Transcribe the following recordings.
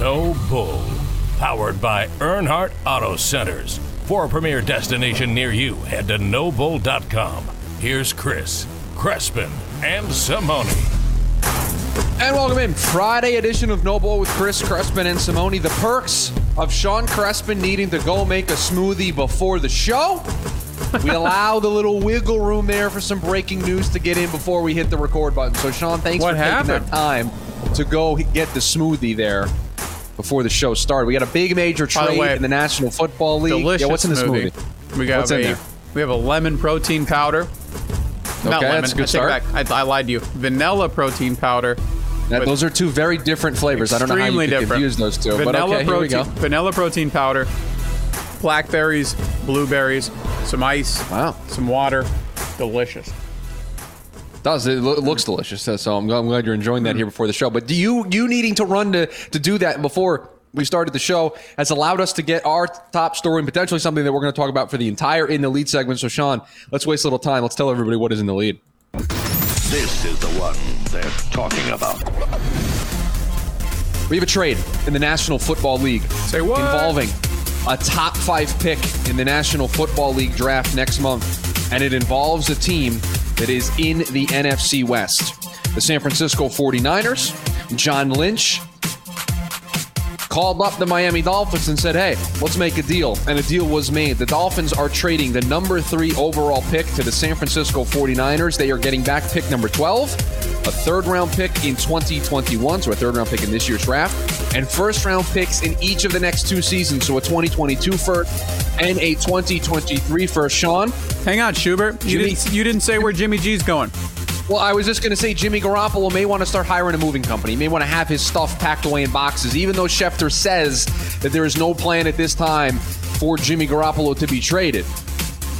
No Bull. Powered by Earnhardt Auto Centers. For a premier destination near you, head to nobull.com. Here's Chris, Crespin, and Simone. And welcome in Friday edition of No Bull with Chris Crespin and Simone. The perks of Sean Crespin needing to go make a smoothie before the show. We allow the little wiggle room there for some breaking news to get in before we hit the record button. So Sean, thanks What for taking happened? that time to go get the smoothie there before the show started. We got a big major the trade way, in the National Football League. Delicious yeah, what's in this smoothie. smoothie? We got What's a we have a lemon protein powder. Not Okay, lemon. that's a good I start. I, I lied to you. Vanilla protein powder. With those are two very different flavors. I don't know how you could confuse those two. Vanilla but okay, protein. here we go. Vanilla protein powder. Blackberries, blueberries, some ice, Wow. some water. Delicious. Does it, loo- looks delicious so so I'm, glad- I'm glad you're enjoying that here before the show. But do you you needing to run to to do that before we started the show has allowed us to get our top story and potentially something that we're going to talk about for the entire in the lead segment. So sean let's waste a little time. Let's tell everybody what is in the lead. This is the one they're talking about. we have a trade in the national football league Say what? involving a top five pick in the national football league draft next month and it involves a team that is in the nfc west the san francisco 49ers john lynch called up the Miami Dolphins and said, hey, let's make a deal. And a deal was made. The Dolphins are trading the number three overall pick to the San Francisco 49ers. They are getting back pick number 12, a third round pick in 2021, so a third round pick in this year's draft, and first round picks in each of the next two seasons, so a 2022 first and a 2023 first. Sean, Hang on, Schubert. You Jimmy- didn't, you didn't say where Jimmy G's going. Well, I was just going to say Jimmy Garoppolo may want to start hiring a moving company. He may want to have his stuff packed away in boxes, even though Schefter says that there is no plan at this time for Jimmy Garoppolo to be traded.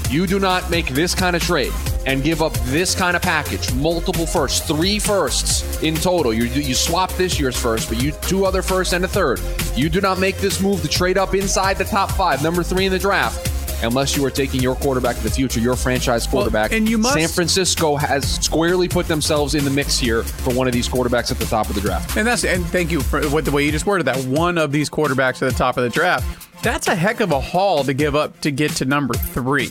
You do not make this kind of trade and give up this kind of package, multiple firsts, three firsts in total. You you swap this year's first, but you two other firsts and a third. You do not make this move to trade up inside the top five, number three in the draft. Unless you are taking your quarterback of the future, your franchise quarterback. and you must- San Francisco has squarely put themselves in the mix here for one of these quarterbacks at the top of the draft. And that's and thank you for what the way you just worded that. One of these quarterbacks at the top of the draft. That's a heck of a haul to give up to get to number three.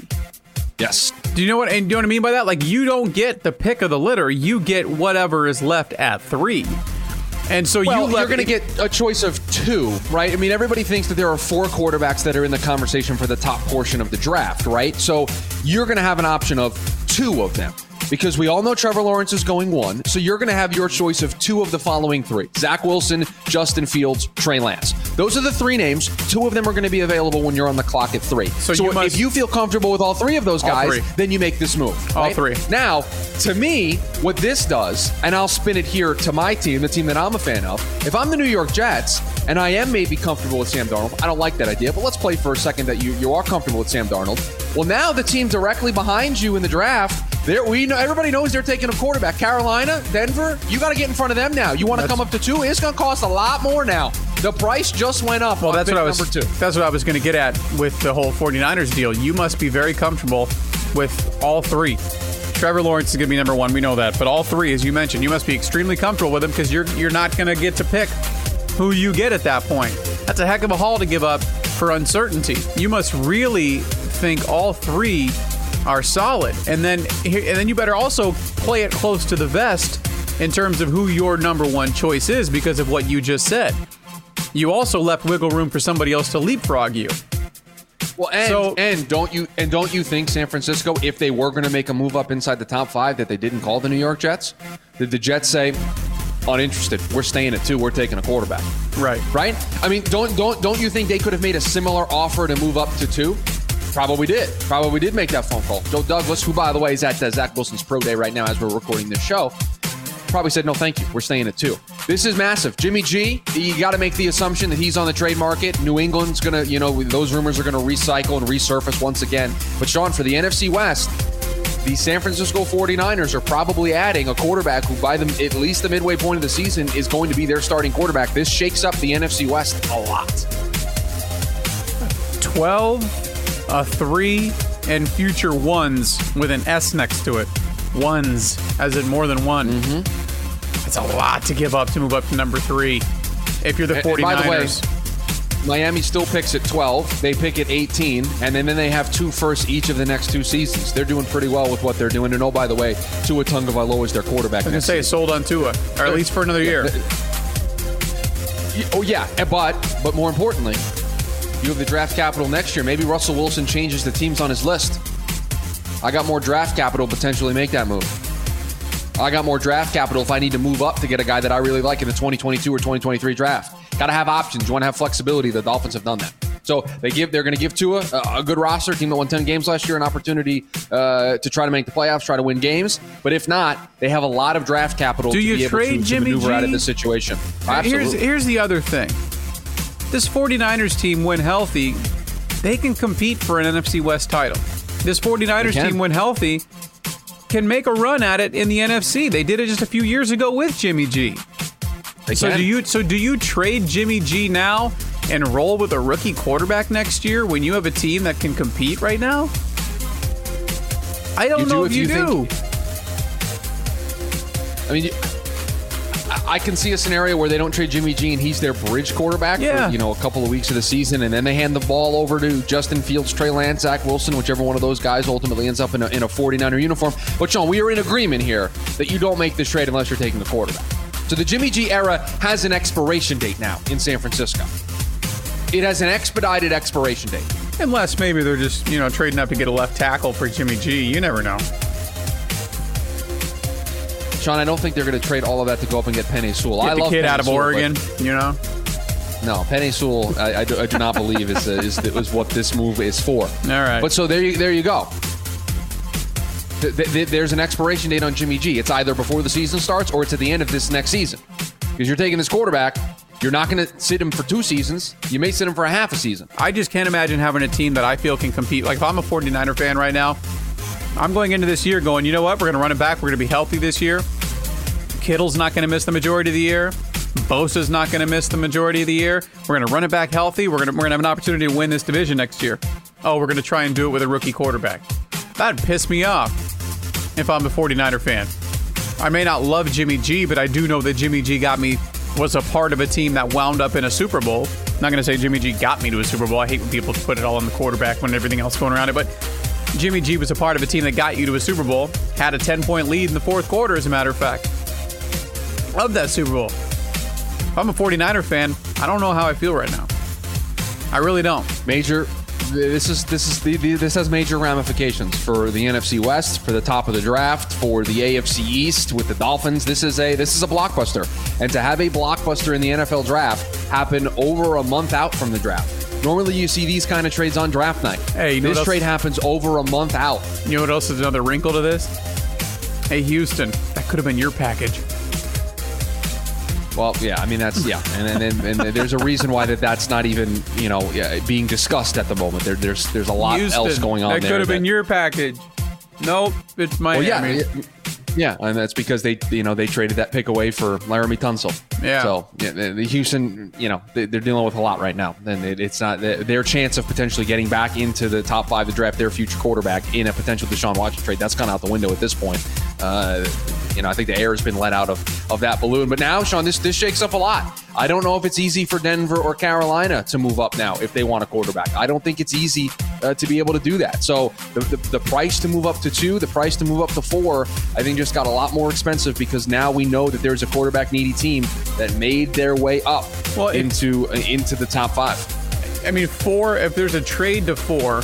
Yes. Do you know what? And do you know what I mean by that? Like you don't get the pick of the litter. You get whatever is left at three. And so Well, you are going to get a choice of two, right? I mean, everybody thinks that there are four quarterbacks that are in the conversation for the top portion of the draft, right? So you're going to have an option of two of them because we all know Trevor Lawrence is going one. So you're going to have your choice of two of the following three Zach Wilson, Justin Fields, Trey Lance. Those are the three names. Two of them are going to be available when you're on the clock at three. So, you if must- you feel comfortable with all three of those guys, then you make this move. All right? three. Now, to me, what this does, and I'll spin it here to my team, the team that I'm a fan of. If I'm the New York Jets and I am maybe comfortable with Sam Darnold, I don't like that idea, but let's play for a second that you, you are comfortable with Sam Darnold. Well, now the team directly behind you in the draft, there we know everybody knows they're taking a quarterback. Carolina, Denver, you got to get in front of them now. You want to come up to two? It's going to cost a lot more now. The price just went up. Well, on that's what I was. number two. That's what I was going to get at with the whole 49ers deal. You must be very comfortable with all three. Trevor Lawrence is going to be number one. We know that, but all three, as you mentioned, you must be extremely comfortable with them because you're you're not going to get to pick who you get at that point. That's a heck of a haul to give up for uncertainty. You must really think all three are solid, and then and then you better also play it close to the vest in terms of who your number one choice is because of what you just said. You also left wiggle room for somebody else to leapfrog you. Well, and, So- and don't you and don't you think San Francisco, if they were going to make a move up inside the top five, that they didn't call the New York Jets? Did the Jets say, uninterested? We're staying at two. We're taking a quarterback. Right. Right? I mean, don't don't don't you think they could have made a similar offer to move up to two? Probably we did. Probably we did make that phone call. Joe Douglas, who by the way is at uh, Zach Wilson's pro day right now as we're recording this show, probably said no, thank you. We're staying at two. This is massive. Jimmy G, you got to make the assumption that he's on the trade market. New England's gonna, you know, those rumors are gonna recycle and resurface once again. But Sean, for the NFC West, the San Francisco 49ers are probably adding a quarterback who, by the at least the midway point of the season, is going to be their starting quarterback. This shakes up the NFC West a lot. 12, a 3, and future ones with an S next to it. Ones, as in more than one. Mm-hmm. It's a lot to give up to move up to number three. if you're the And- 49ers. by the way, Miami still picks at 12. They pick at 18, and then, then they have two firsts each of the next two seasons. They're doing pretty well with what they're doing. And oh, by the way, Tua Tagovailoa is their quarterback. I was going to say, season. sold on Tua, or at least for another year. Oh yeah, but but more importantly, you have the draft capital next year. Maybe Russell Wilson changes the teams on his list. I got more draft capital to potentially make that move. I got more draft capital if I need to move up to get a guy that I really like in the 2022 or 2023 draft. Got to have options. You want to have flexibility. The Dolphins have done that. So they give. They're going to give Tua a, a good roster. Team that won 10 games last year, an opportunity uh, to try to make the playoffs, try to win games. But if not, they have a lot of draft capital Do to you be able trade to, to Jimmy maneuver out of G? this situation. Here's here's the other thing. This 49ers team, when healthy, they can compete for an NFC West title. This 49ers team, when healthy, can make a run at it in the NFC. They did it just a few years ago with Jimmy G. They So can. do you so do you trade Jimmy G now and roll with a rookie quarterback next year when you have a team that can compete right now? I don't You do know if if you, you do. I mean, you- I- can see a scenario where they don't trade Jimmy G and he's their bridge quarterback Yeah. for you know a couple of weeks of the season, and then they hand the ball over to Justin Fields, Trey Lance, Zach Wilson, whichever one of those guys ultimately ends up in a, in a 49er uniform. But Sean, we are in agreement here that you don't make this trade unless you're taking the quarterback. So the Jimmy G era has an expiration date now in San Francisco. It has an expedited expiration date. Unless maybe they're just, you know, trading up to get a left tackle for Jimmy G. You never know. Sean, I don't think they're going to trade all of that to go up and get Penei Sewell. Get I the love kid Penei out of Sewell, Oregon, you know? No, Penei Sewell, I, I, do, I do not believe is, uh, is is what this move is for. All right. But so there you there you go. Th- th- there's an expiration date on Jimmy G. It's either before the season starts or it's at the end of this next season. Because you're taking this quarterback, you're not going to sit him for two seasons. You may sit him for a half a season. I just can't imagine having a team that I feel can compete. Like if I'm a 49er fan right now, I'm going into this year going, you know what? We're going to run it back. We're going to be healthy this year. Kittle's not going to miss the majority of the year. Bosa's not going to miss the majority of the year. We're going to run it back healthy. We're going to we're going to have an opportunity to win this division next year. Oh, we're going to try and do it with a rookie quarterback. That'd piss me off if I'm a 49er fan. I may not love Jimmy G, but I do know that Jimmy G got me was a part of a team that wound up in a Super Bowl. I'm not going to say Jimmy G got me to a Super Bowl. I hate when people put it all on the quarterback when everything else going around it, but Jimmy G was a part of a team that got you to a Super Bowl. Had a 10 point lead in the fourth quarter, as a matter of fact. Love that Super Bowl. If I'm a 49er fan, I don't know how I feel right now. I really don't. Major. This is this is the, the, this has major ramifications for the NFC West, for the top of the draft, for the AFC East with the Dolphins. This is a this is a blockbuster, and to have a blockbuster in the NFL draft happen over a month out from the draft. Normally, you see these kind of trades on draft night. Hey, you know this trade happens over a month out. You know what else is another wrinkle to this? Hey, Houston, that could have been your package. Well, yeah, I mean that's yeah, and and, and, and there's a reason why that that's not even you know yeah, being discussed at the moment. There, there's there's a lot Houston, else going on That could have been your package. Nope, it's Well, Miami. yeah, yeah, yeah, and that's because they, you know, they traded that pick away for Laremy Tunsil. Yeah. So yeah, the, Houston, you know, they, they're dealing with a lot right now, and it, it's not their chance of potentially getting back into the top five to draft their future quarterback in a potential Deshaun Watson trade. That's gone out the window at this point. Uh, you know, I think the air has been let out of, of that balloon. But now, Sean, this this shakes up a lot. I don't know if it's easy for Denver or Carolina to move up now if they want a quarterback. I don't think it's easy uh, to be able to do that. So the, the, the price to move up to two, the price to move up to four, I think just got a lot more expensive because now we know that there's a quarterback needy team that made their way up Well, into into the top five. I mean, four. If there's a trade to four,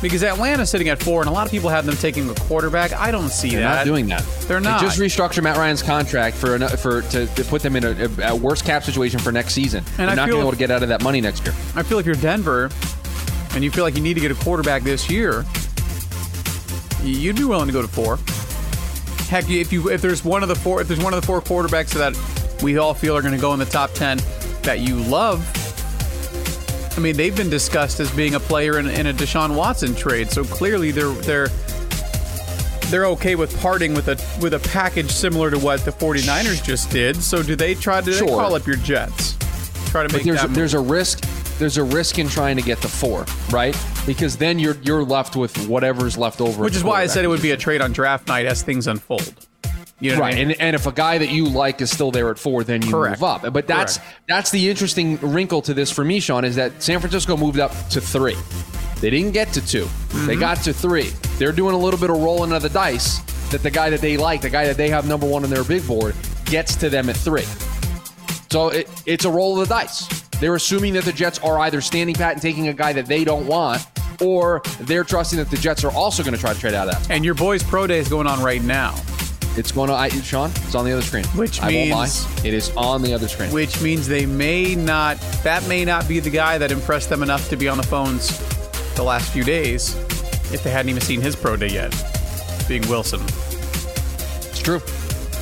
because Atlanta's sitting at four, and a lot of people have them taking a quarterback. I don't see that. They're that. not doing that. They're They not. just restructure Matt Ryan's contract for an, for to, to put them in a, a worse cap situation for next season. And They're I not going to be able to get out of that money next year. I feel if you're Denver, and you feel like you need to get a quarterback this year, you'd be willing to go to four. Heck, if you if there's one of the four if there's one of the four quarterbacks that we all feel are going to go in the top ten that you love. I mean, they've been discussed as being a player in, in a Deshaun Watson trade, so clearly they're they're they're okay with parting with a with a package similar to what the 49ers just did. So do they try to they Sure. call up your Jets? Try to But make there's that a, there's a risk. There's a risk in trying to get the four, right? Because then you're you're left with whatever's left over. Which is why I said it would be a trade on draft night as things unfold. You know what I right, mean? and, and if a guy that you like is still there at four, then you Correct. move up. But that's Correct. that's the interesting wrinkle to this for me, Sean, is that San Francisco moved up to three. They didn't get to 2 They Mm-hmm. got to three. They're doing a little bit of rolling of the dice that the guy that they like, the guy that they have number one on their big board, gets to them at three. So it, it's a roll of the dice. They're assuming that the Jets are either standing pat and taking a guy that they don't want, or they're trusting that the Jets are also going to try to trade out of that. and your boys' pro day is going on right now, It's going to, I, Sean, it's on the other screen. Which I won't lie. means- It is on the other screen. which means they may not. That may not be the guy that impressed them enough to be on the phones the last few days, if they hadn't even seen his pro day yet. Being Wilson, It's true.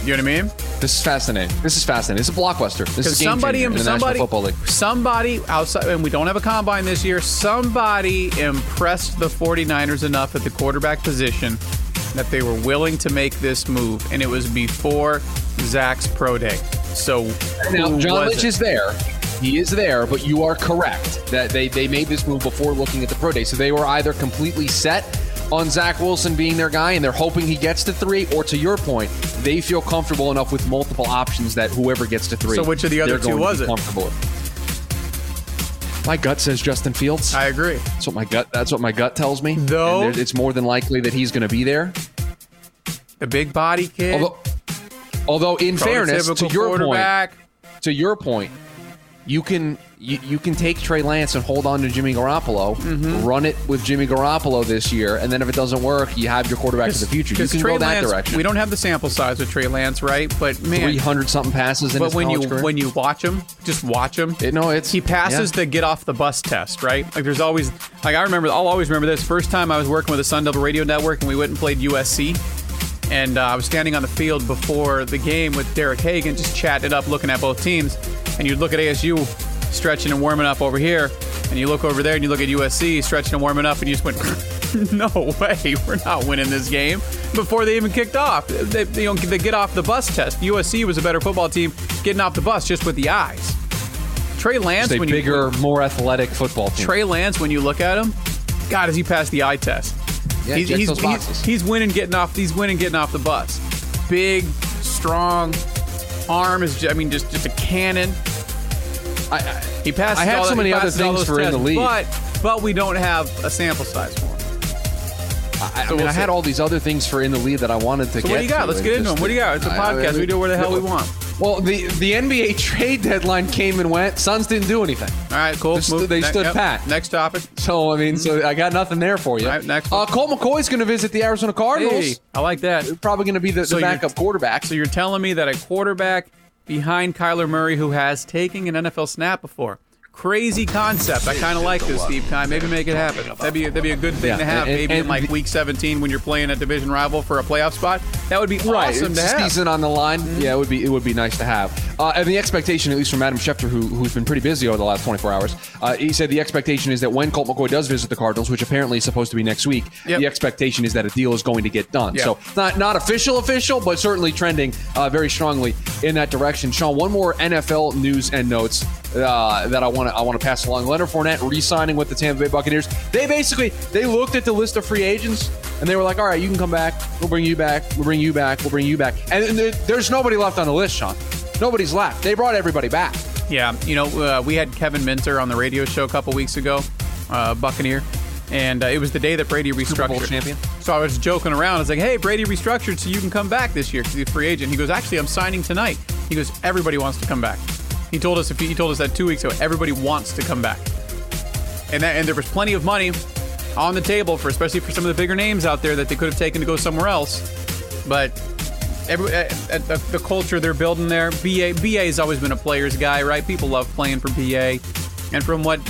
you know what I mean? This is fascinating. This is fascinating. This is a blockbuster. This is a game somebody, in the somebody, National Football League. somebody outside, and we don't have a combine this year. Somebody impressed the 49ers enough at the quarterback position that they were willing to make this move, and it was before Zach's pro day. So Now, John Lynch it? is there. He is there, but you are correct that they, they made this move before looking at the pro day. So they were either completely set on Zach Wilson being their guy and they're hoping he gets to three, or to your point, they feel comfortable enough with multiple options that whoever gets to three. So which of the other two was it? Comfortable with. My gut says Justin Fields. I agree. that's what my gut. That's what my gut tells me. Though- it's more than likely that he's going to be there. The big body kid, Although, although in fairness, to your point, to your point, you can you, you can take Trey Lance and hold on to Jimmy Garoppolo, Mm-hmm. run it with Jimmy Garoppolo this year, and then if it doesn't work, you have your quarterback of the future. You can Trey go that Lance, direction. We don't have the sample size with Trey Lance, right? But man, three hundred something passes in but his when you career. when you watch him, just watch him. It- no, it's- he passes yeah. the get off the bus test, right? Like there's always like I remember I'll always remember this first time I was working with the Sun Devil Radio Network and we went and played USC. And uh, I was standing on the field before the game with Derek Hagan, just chatting it up, looking at both teams. And you'd look at ASU stretching and warming up over here, and you look over there and you look at USC stretching and warming up, and you just went, "No way, we're not winning this game." Before they even kicked off, they, they, you know, they get off the bus test. USC was a better football team getting off the bus just with the eyes. Trey Lance, It's a when bigger, you more athletic football team. Trey Lance, when you look at him, God, does he pass the eye test? Yeah, he's, he's, those he's, boxes. he's winning getting off. He's winning getting off the bus. Big, strong, arm is. I mean, just just a cannon. I, I, He passed. I have so that- many other things for in the tests, league. but but we don't have a sample size for him. I, I So mean, we'll I had all these other things for in the lead that I wanted to So get. what do you got? Let's get into them. What do you got? It's a I- I- podcast. we do where the hell we want. Well, the the NBA trade deadline came and went. Suns didn't do anything. All right, cool. They stood- they ne- stood yep. pat. Next topic. So I mean, so I got nothing there for you. All right, next uh, one. Colt McCoy's going to visit the Arizona Cardinals. Hey, I like that. Probably going to be the, the So you're- backup quarterback. So you're telling me that a quarterback behind Kyler Murray who has taken an NFL snap before. Crazy concept. I kind of like this, Steve Keim. Maybe make it happen. That'd be that'd be a good thing Yeah, to have. and- maybe in like week 17 when you're playing a division rival for a playoff spot. That would be Right, awesome it's to have. season on the line. Yeah, it would be it would be nice to have. Uh, and the expectation, at least from Adam Schefter, who, who's been pretty busy over the last 24 hours, uh, he said the expectation is that when Colt McCoy does visit the Cardinals, which apparently is supposed to be next week, Yep. the expectation is that a deal is going to get done. Yep. So not not official official, but certainly trending uh, very strongly in that direction. Sean, one more NFL news and notes uh, that I want to I want to pass along. Leonard Fournette re-signing with the Tampa Bay Buccaneers. They basically they looked at the list of free agents and they were like, "All right, you can come back. We'll bring you back. We'll bring you back. We'll bring you back." And there- there's nobody left on the list, Sean. Nobody's left. They brought everybody back. Yeah, you know, uh, we had Kevin Minter on the radio show a couple weeks ago, uh, Buccaneer, and uh, it was the day that Brady restructured. Bowl champion. So I was joking around. I was like, "Hey, Brady restructured, so you can come back this year because he's a free agent." He goes, "Actually, I'm signing tonight." He goes, "Everybody wants to come back." He told us he, he told us that two weeks ago. Everybody wants to come back, and that, and there was plenty of money on the table for especially for some of the bigger names out there that they could have taken to go somewhere else, but every, uh, uh, the, the culture they're building there. BA BA has always been a player's guy, right? People love playing for BA, and from what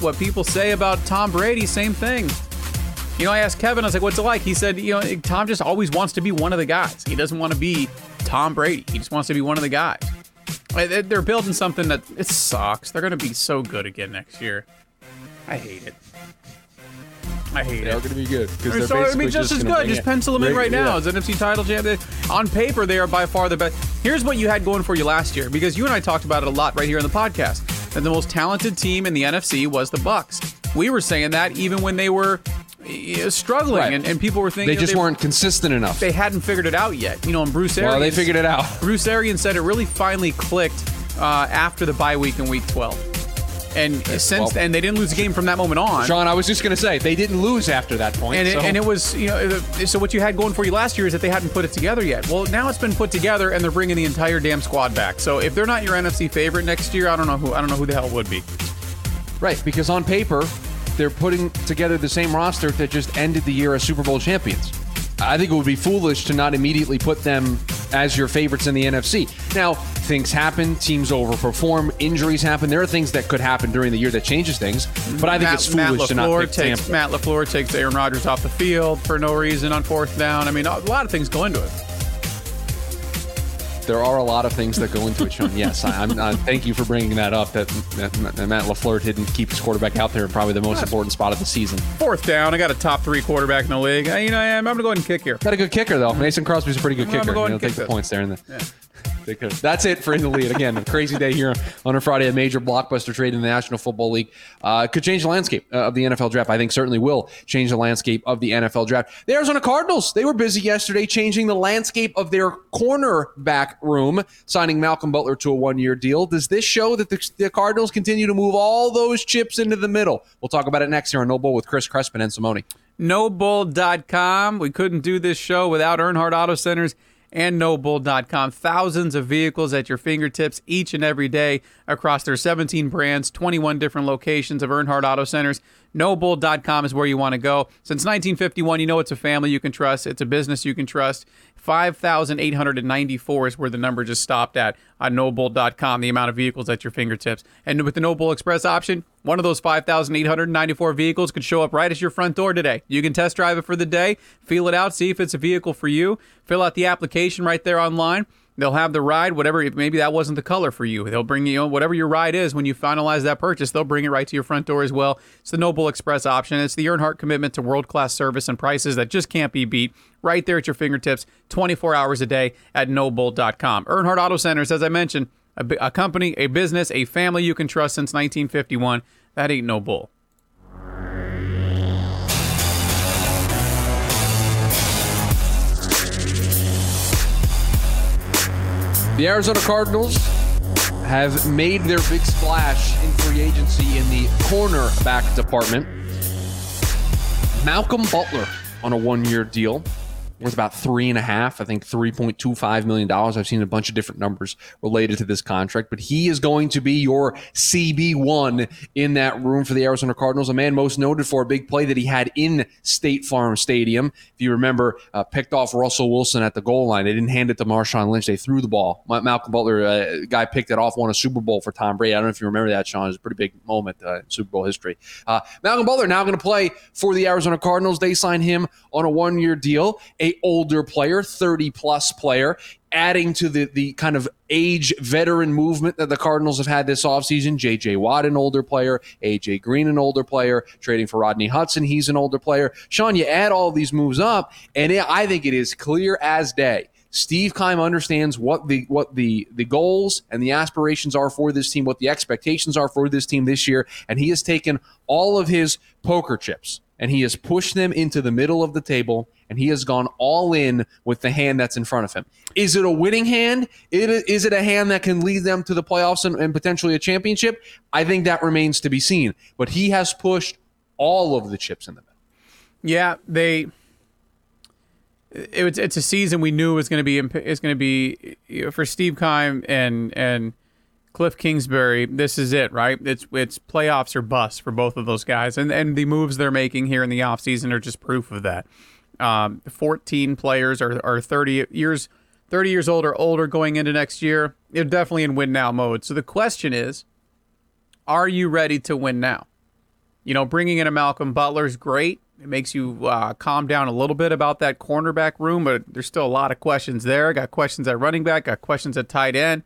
what people say about Tom Brady, same thing. You know, I asked Kevin, I was like, "What's it like?" He said, "You know, Tom just always wants to be one of the guys. He doesn't want to be Tom Brady. He just wants to be one of the guys." They- They're building something that it sucks. They're going to be so good again next year. I hate it. I hate it. They're going to be good because they're so it'd be just as good. Just pencil them in right now as NFC title champion. On paper, they are by far the best. Here's what you had going for you last year, because you and I talked about it a lot right here on the podcast. That the most talented team in the NFC was the Bucs. We were saying that even when they were struggling, Right. and, and people were thinking They you know, just weren't consistent enough. They hadn't figured it out yet. You know, and Bruce Arians. well, they figured it out. Bruce Arians said it really finally clicked uh, after the bye week in Week 12. And since well- then, they didn't lose a game from that moment on. Sean, I was just going to say they didn't lose after that point. And it, and it was, you know, so what you had going for you last year is that they hadn't put it together yet. Well, now it's been put together, and they're bringing the entire damn squad back. So if they're not your NFC favorite next year, I don't know who. I don't know who the hell would be. right because on paper they're putting together the same roster that just ended the year as Super Bowl champions. I think it would be foolish to not immediately put them as your favorites in the NFC. Now, things happen, teams overperform, injuries happen. There are things that could happen during the year that changes things, but I think Matt, it's foolish Matt to not pick takes Tampa. Matt Lafleur takes Aaron Rodgers off the field for no reason on fourth down. I mean, a lot of things go into it. There are a lot of things that go into it, Sean. Yes, I, I'm. Uh, thank you for bringing that up. That, that, that Matt Lafleur didn't keep his quarterback out there in probably the most important spot of the season. Fourth down, I got a top three quarterback in the league. Uh, You know, I'm going to go ahead and kick here. Got a good kicker though. Mason Crosby's a pretty good I'm kicker. go ahead He'll take kick the points there. In the, Take care. That's it for in the lead. Again, a crazy day here on a Friday. A major blockbuster trade in the National Football League uh, could change the landscape uh, of the NFL draft. I think certainly will change the landscape of the NFL draft. The Arizona Cardinals they were busy yesterday changing the landscape of their cornerback room, signing Malcolm Butler to a one-year deal. Does this show that the, the Cardinals continue to move all those chips into the middle? We'll talk about it next here on No Bull with Chris Crespin and Simone. NoBull.com. We couldn't do this show without Earnhardt Auto Centers and NoBull.com. Thousands of vehicles at your fingertips each and every day across their 17 brands, 21 different locations of Earnhardt Auto Centers. NoBull.com is where you want to go. Since 1951, you know it's a family you can trust, it's a business you can trust. 5,894 is where the number just stopped at on NoBull.com, the amount of vehicles at your fingertips. And with the NoBull Express option, one of those 5,894 vehicles could show up right at your front door today. You can test drive it for the day, feel it out, see if it's a vehicle for you, fill out the application right there online. They'll have the ride, whatever. Maybe that wasn't the color for you. They'll bring you whatever your ride is when you finalize that purchase. They'll bring it right to your front door as well. It's the NoBull Express option. It's the Earnhardt commitment to world class service and prices that just can't be beat. Right there at your fingertips, 24 hours a day at NoBull.com. Earnhardt Auto Centers, as I mentioned, a, a company, a business, a family you can trust since 1951. That ain't no bull. The Arizona Cardinals have made their big splash in free agency in the cornerback department. Malcolm Butler on a one year deal worth about three and a half, I think $3.25 million. I've seen a bunch of different numbers related to this contract, but he is going to be your CB1 in that room for the Arizona Cardinals, a man most noted for a big play that he had in State Farm Stadium. If you remember, uh, picked off Russell Wilson at the goal line. They didn't hand it to Marshawn Lynch. They threw the ball. Malcolm Butler, uh, guy picked it off, won a Super Bowl for Tom Brady. I don't know if you remember that, Sean. It was a pretty big moment uh, in Super Bowl history. Uh, Malcolm Butler now going to play for the Arizona Cardinals. They signed him on a one-year deal. A older player, 30-plus player, adding to the the kind of age veteran movement that the Cardinals have had this offseason. J.J. Watt, an older player. A.J. Green, an older player. Trading for Rodney Hudson, he's an older player. Sean, you add all these moves up, and it, I think it is clear as day. Steve Keim understands what the what the the goals and the aspirations are for this team, what the expectations are for this team this year, and he has taken all of his poker chips and he has pushed them into the middle of the table and he has gone all in with the hand that's in front of him. Is it a winning hand? Is it a hand that can lead them to the playoffs and, and potentially a championship? I think that remains to be seen. But he has pushed all of the chips in the middle. Yeah, they. It, it's a season we knew was going to be is going to be you know, for Steve Keim and and Cliff Kingsbury. This is it, right? It's it's playoffs or bust for both of those guys, and and the moves they're making here in the offseason are just proof of that. Um, 14 players are, are 30 years 30 years old or older going into next year. They're definitely in win now mode. So the question is, are you ready to win now? You know, bringing in a Malcolm Butler is great. It makes you uh, calm down a little bit about that cornerback room, but there's still a lot of questions there. Got questions at running back, got questions at tight end.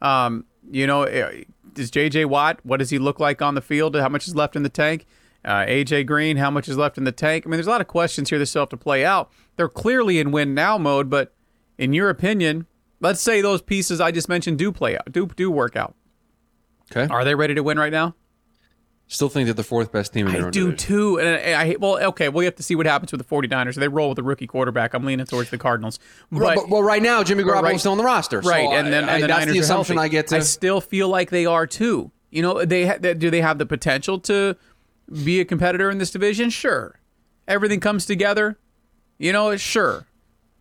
Um, you know, eh, does J.J. Watt, what does he look like on the field? How much is left in the tank? Uh, A.J. Green, how much is left in the tank? I mean, there's a lot of questions here that still have to play out. They're clearly in win now mode, but in your opinion, let's say those pieces I just mentioned do play out, do do work out. Okay. Are they ready to win right now? Still think they're the fourth best team in their I do division. too. And I, I well, okay, we have to see what happens with the 49ers. They roll with a rookie quarterback. I'm leaning towards the Cardinals. But, But, well, right now Jimmy Garoppolo's right- still on the roster, so right, and then I- and the that's Niners the are assumption. I get to. I still feel like they are too. You know, they, ha- they do they have the potential to be a competitor in this division? Sure. Everything comes together. You know, sure.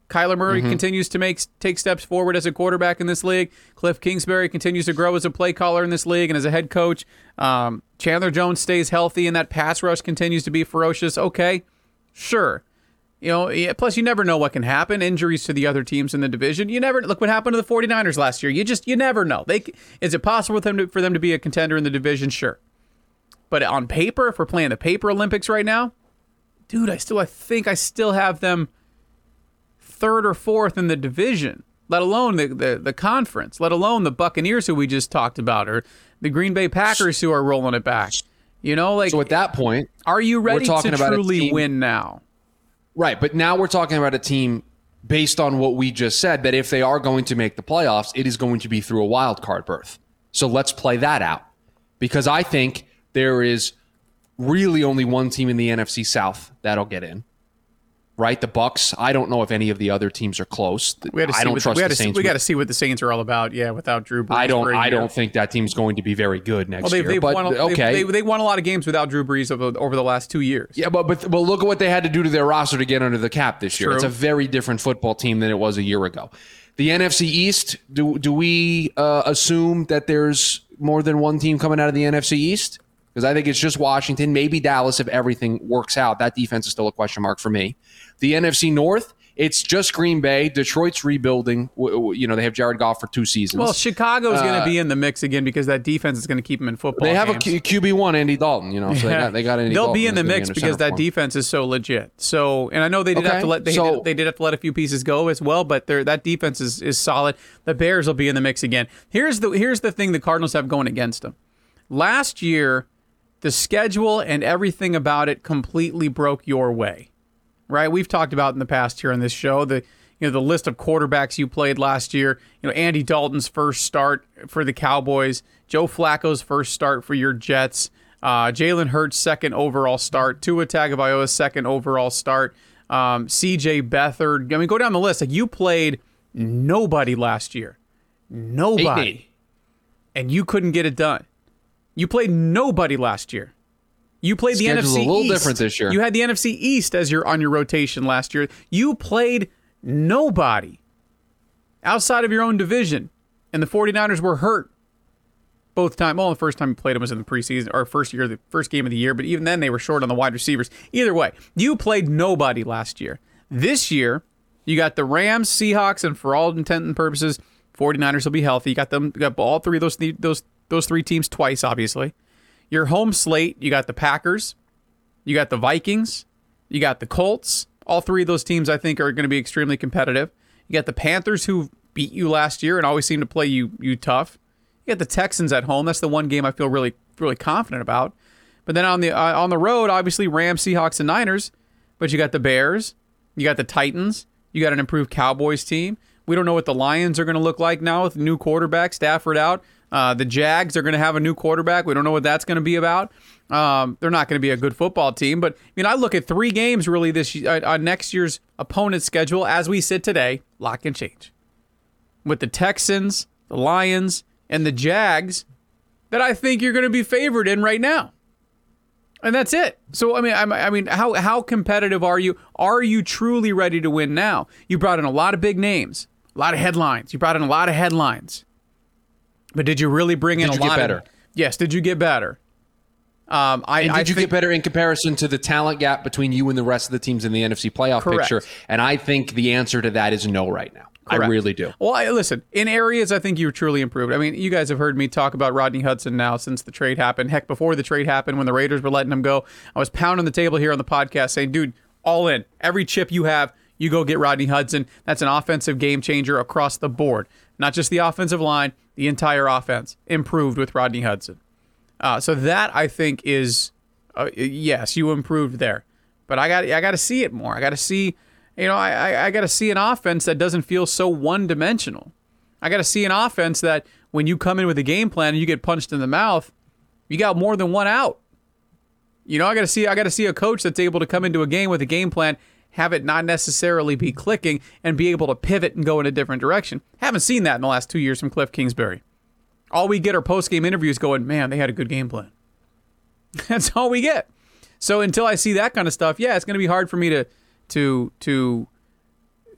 Kyler Murray Mm-hmm. continues to make take steps forward as a quarterback in this league. Cliff Kingsbury continues to grow as a play caller in this league and as a head coach. Um, Chandler Jones stays healthy and that pass rush continues to be ferocious. Okay, sure. You know, plus you never know what can happen. Injuries to the other teams in the division. You never look what happened to the 49ers last year. You just you never know. They is it possible for them to, for them to be a contender in the division? Sure. But on paper, if we're playing the paper Olympics right now, dude, I still I think I still have them third or fourth in the division, let alone the, the, the conference, let alone the Buccaneers who we just talked about, or the Green Bay Packers who are rolling it back. You know, like so at that point, are you ready talking to truly win now? right? But now we're talking about a team based on what we just said that if they are going to make the playoffs, it is going to be through a wild card berth. So let's play that out because I think there is really only one team in the NFC South that'll get in. Right, the Bucs. I don't know if any of the other teams are close. We got to see. I don't what, trust we the gotta see, Saints. we got to see what the Saints are all about. Yeah, without Drew Brees. I don't. I year. don't think that team's going to be very good next Well, they've, year. they've but won. okay, They, they, they won a lot of games without Drew Brees over, over the last two years. Yeah, but, but but look at what they had to do to their roster to get under the cap this year. True. It's a very different football team than it was a year ago. The NFC East. Do do we uh, assume that there's more than one team coming out of the NFC East? Because I think it's just Washington, maybe Dallas if everything works out. That defense is still a question mark for me. The NFC North. It's just Green Bay. Detroit's rebuilding. You know they have Jared Goff for two seasons. Well, Chicago's going Uh, to be in the mix again because that defense is going to keep them in football. they have games. a Q- QB one, Andy Dalton. You know, so they, got, they got Andy They'll Dalton be in the mix because that defense is so legit. So, and I know they did have to let they, so- did, they did have to let a few pieces go as well, but that defense is is solid. The Bears will be in the mix again. Here's the here's the thing the Cardinals have going against them. Last year, the schedule and everything about it completely broke your way. Right? We've talked about in the past here on this show the you know the list of quarterbacks you played last year. You know Andy Dalton's first start for the Cowboys, Joe Flacco's first start for your Jets, uh, Jalen Hurts' second overall start, Tua Tagovailoa's second overall start, um, C.J. Beathard. I mean, go down the list. Like you played nobody last year, nobody, and you couldn't get it done. You played nobody last year. You played the Schedule's NFC a little East. different this year. You had the NFC East as your on your rotation last year. You played nobody outside of your own division, and the 49ers were hurt both time. Well, the first time you played them was in the preseason or first year, the first game of the year. But even then, they were short on the wide receivers. Either way, you played nobody last year. This year, you got the Rams, Seahawks, and for all intent and purposes, 49ers will be healthy. You got them. You got all three of those those those three teams twice, obviously. Your home slate, you got the Packers, you got the Vikings, you got the Colts. All three of those teams, I think, are going to be extremely competitive. You got the Panthers, who beat you last year and always seem to play you you tough. You got the Texans at home. That's the one game I feel really really confident about. But then on the uh, on the road, obviously Rams, Seahawks, and Niners. But you got the Bears, you got the Titans, you got an improved Cowboys team. We don't know what the Lions are going to look like now with new quarterback Stafford out. Uh, the Jags are going to have a new quarterback. We don't know what that's going to be about. Um, they're not going to be a good football team. But I mean, I look at three games really this uh, on next year's opponent schedule as we sit today. Lock and change with the Texans, the Lions, and the Jags that I think you're going to be favored in right now. And that's it. So I mean, I I mean, how how competitive are you? Are you truly ready to win now? You brought in a lot of big names, a lot of headlines. You brought in a lot of headlines, but did you really bring in Did a you get lot better? of? Yes. Did you get better? Um, I, And did I you think, get better in comparison to the talent gap between you and the rest of the teams in the NFC playoff Correct. picture? And I think the answer to that is no right now. I really do. Well, I, listen, in areas I think you've truly improved. I mean, you guys have heard me talk about Rodney Hudson now since the trade happened. Heck, before the trade happened, when the Raiders were letting him go, I was pounding the table here on the podcast saying, dude, all in. Every chip you have, you go get Rodney Hudson. That's an offensive game changer across the board. Not just the offensive line, the entire offense improved with Rodney Hudson. Uh, so that I think is uh, yes, you improved there, but I got I got to see it more. I got to see, you know, I I, got to see an offense that doesn't feel so one dimensional. I got to see an offense that when you come in with a game plan and you get punched in the mouth, you got more than one out. You know, I got to see I got to see a coach that's able to come into a game with a game plan, have it not necessarily be clicking and be able to pivot and go in a different direction. Haven't seen that in the last 2 years from Cliff Kingsbury. All we get are post-game interviews going, "Man, they had a good game plan." That's all we get. So until I see that kind of stuff, yeah, it's going to be hard for me to to to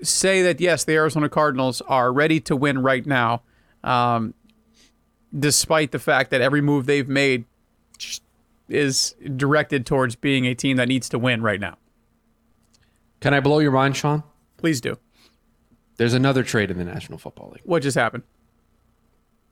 say that yes, the Arizona Cardinals are ready to win right now, um, despite the fact that every move they've made is directed towards being a team that needs to win right now. Can I blow your mind, Sean? Please do. There's another trade in the National Football League. What just happened?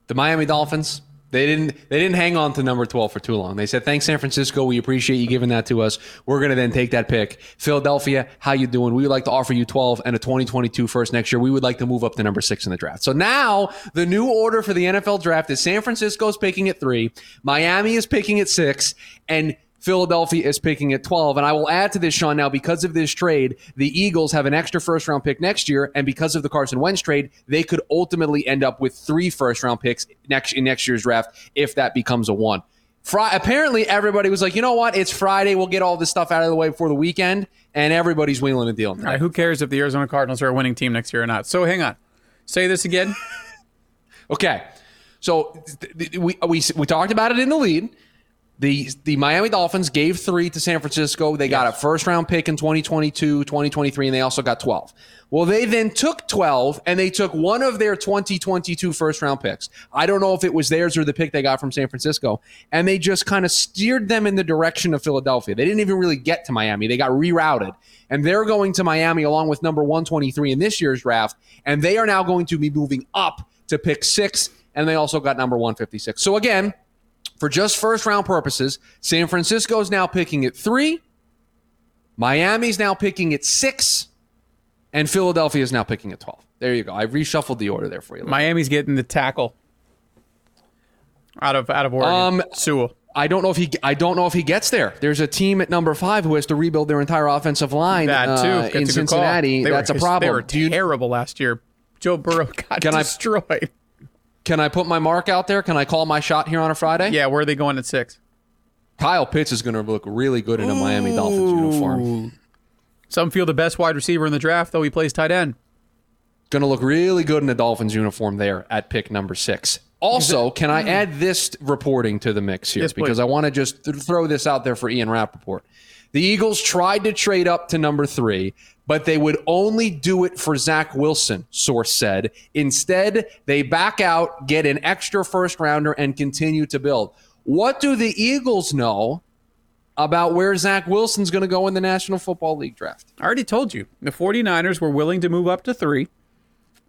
The Miami Dolphins they didn't they didn't hang on to number 12 for too long. They said, "Thanks San Francisco, we appreciate you giving that to us. We're going to then take that pick. Philadelphia, how you doing? We would like to offer you 12 and a 2022 first next year. We would like to move up to number 6 in the draft." So now, the new order for the NFL draft is San Francisco's picking at 3, Miami is picking at 6, and Philadelphia is picking at 12. And I will add to this, Sean, now because of this trade, the Eagles have an extra first round pick next year. And because of the Carson Wentz trade, they could ultimately end up with three first round picks next in next year's draft if that becomes a one. Fri- apparently, everybody was like, you know what? It's Friday. We'll get all this stuff out of the way before the weekend. And everybody's wheeling and dealing. All right, who cares if the Arizona Cardinals are a winning team next year or not? So hang on. Say this again. okay. So we, we, we talked about it in the lead. The the Miami Dolphins gave three to San Francisco. They got a first round pick in 2022, 2023, and they also got 12. Well, they then took 12 and they took one of their 2022 first round picks. I don't know if it was theirs or the pick they got from San Francisco. And they just kind of steered them in the direction of Philadelphia. They didn't even really get to Miami. They got rerouted. And they're going to Miami along with number 123 in this year's draft. And they are now going to be moving up to pick six. And they also got number 156. So again, for just first round purposes, San Francisco is now picking at three, Miami's now picking at six, and Philadelphia is now picking at 12. There you go. I reshuffled the order there for you. Miami's getting the tackle out of out of Oregon. Um, Sewell. I don't know if he. I don't know if he gets there. There's a team at number five who has to rebuild their entire offensive line. That too uh, in Cincinnati. That's were, a problem. They were terrible last year. Joe Burrow got destroyed. I, can I put my mark out there? Can I call my shot here on a Friday? Yeah, where are they going at six? Kyle Pitts is going to look really good in a Miami Dolphins uniform. Some feel the best wide receiver in the draft, though he plays tight end. Going to look really good in a Dolphins uniform there at pick number six. Also, can I add this reporting to the mix here? Yes, because I want to just th- throw this out there for Ian Rapoport. The Eagles tried to trade up to number three, but they would only do it for Zach Wilson, source said. Instead, they back out, get an extra first rounder, and continue to build. What do the Eagles know about where Zach Wilson's going to go in the National Football League draft? I already told you. The 49ers were willing to move up to three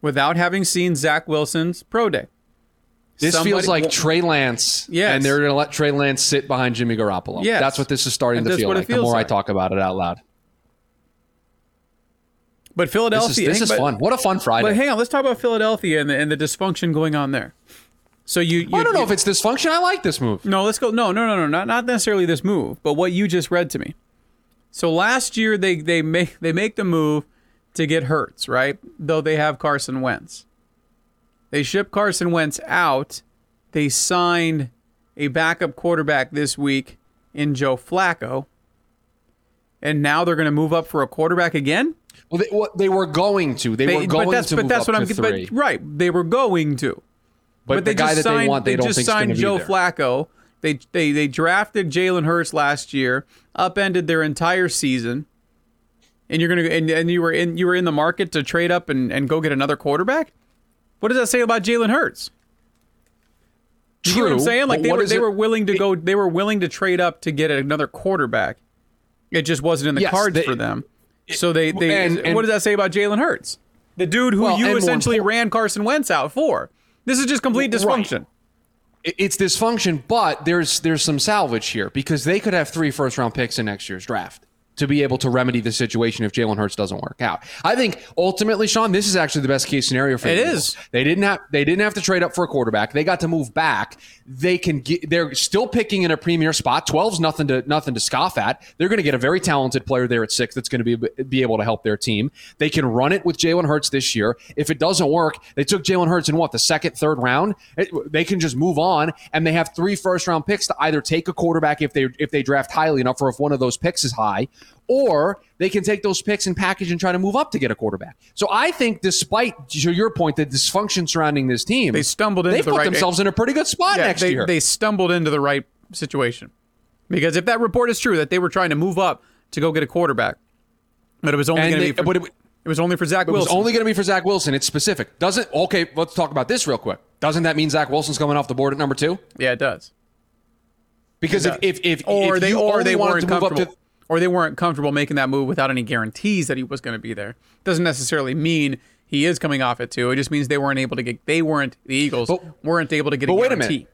without having seen Zach Wilson's pro day. This Somebody, feels like Trey Lance, yes. and they're going to let Trey Lance sit behind Jimmy Garoppolo. Yes. That's what this is starting and to feel like the more like. I talk about it out loud. But Philadelphia. This is, this is but, fun. What a fun Friday. But hang on, let's talk about Philadelphia and the, and the dysfunction going on there. So you, you I don't know you, if it's dysfunction. I like this move. No, let's go. No, no, no, no, not not necessarily this move, but what you just read to me. So last year they they make they make the move to get Hurts, right? Though they have Carson Wentz. They ship Carson Wentz out. They signed a backup quarterback this week in Joe Flacco. And now they're going to move up for a quarterback again? Well, they, well, they were going to. They, they were going to move that's what I'm. But, right, they were going to. But, but the guy that signed, they want, they, they don't just signed Joe Flacco. They they they drafted Jalen Hurts last year, upended their entire season, and you're gonna and, and you were in you were in the market to trade up and, and go get another quarterback. What does that say about Jalen Hurts? You True, know what I'm saying? Like they were they it? were willing to go they were willing to trade up to get another quarterback. It just wasn't in the yes, cards they, for them. So they, they and, and, what does that say about Jalen Hurts? The dude who well, you essentially ran Carson Wentz out for. This is just complete dysfunction. Right. It's dysfunction, but there's there's some salvage here because they could have three first round picks in next year's draft. to be able to remedy the situation if Jalen Hurts doesn't work out. I think ultimately, Sean, this is actually the best case scenario for It the is. They didn't have they didn't have to trade up for a quarterback. They got to move back. They can get they're still picking in a premier spot. 12's nothing to nothing to scoff at. They're going to get a very talented player there at 6 that's going to be be able to help their team. They can run it with Jalen Hurts this year. If it doesn't work, they took Jalen Hurts in what, the second, third round? It- they can just move on and they have three first round picks to either take a quarterback if they if they draft highly enough or if one of those picks is high or they can take those picks and package and try to move up to get a quarterback. So I think, despite to your point, the dysfunction surrounding this team, They stumbled into they've the put right- themselves in a pretty good spot Yeah, next they, year. they stumbled into the right situation. Because if that report is true that they were trying to move up to go get a quarterback, but it was only going to be for, but it, it- was only for Zach it was Wilson. only going to be for Zach Wilson. It's specific. Doesn't okay? Let's talk about this real quick. Doesn't that mean Zach Wilson's coming off the board at number two? yeah, it does. Because It if, does. if if or if they you or they weren't to move up comfortable to or they weren't comfortable making that move without any guarantees that he was going to be there. Doesn't necessarily mean he is coming off it too. It just means they weren't able to get they weren't the Eagles But- weren't able to get but a wait a guarantee. minute.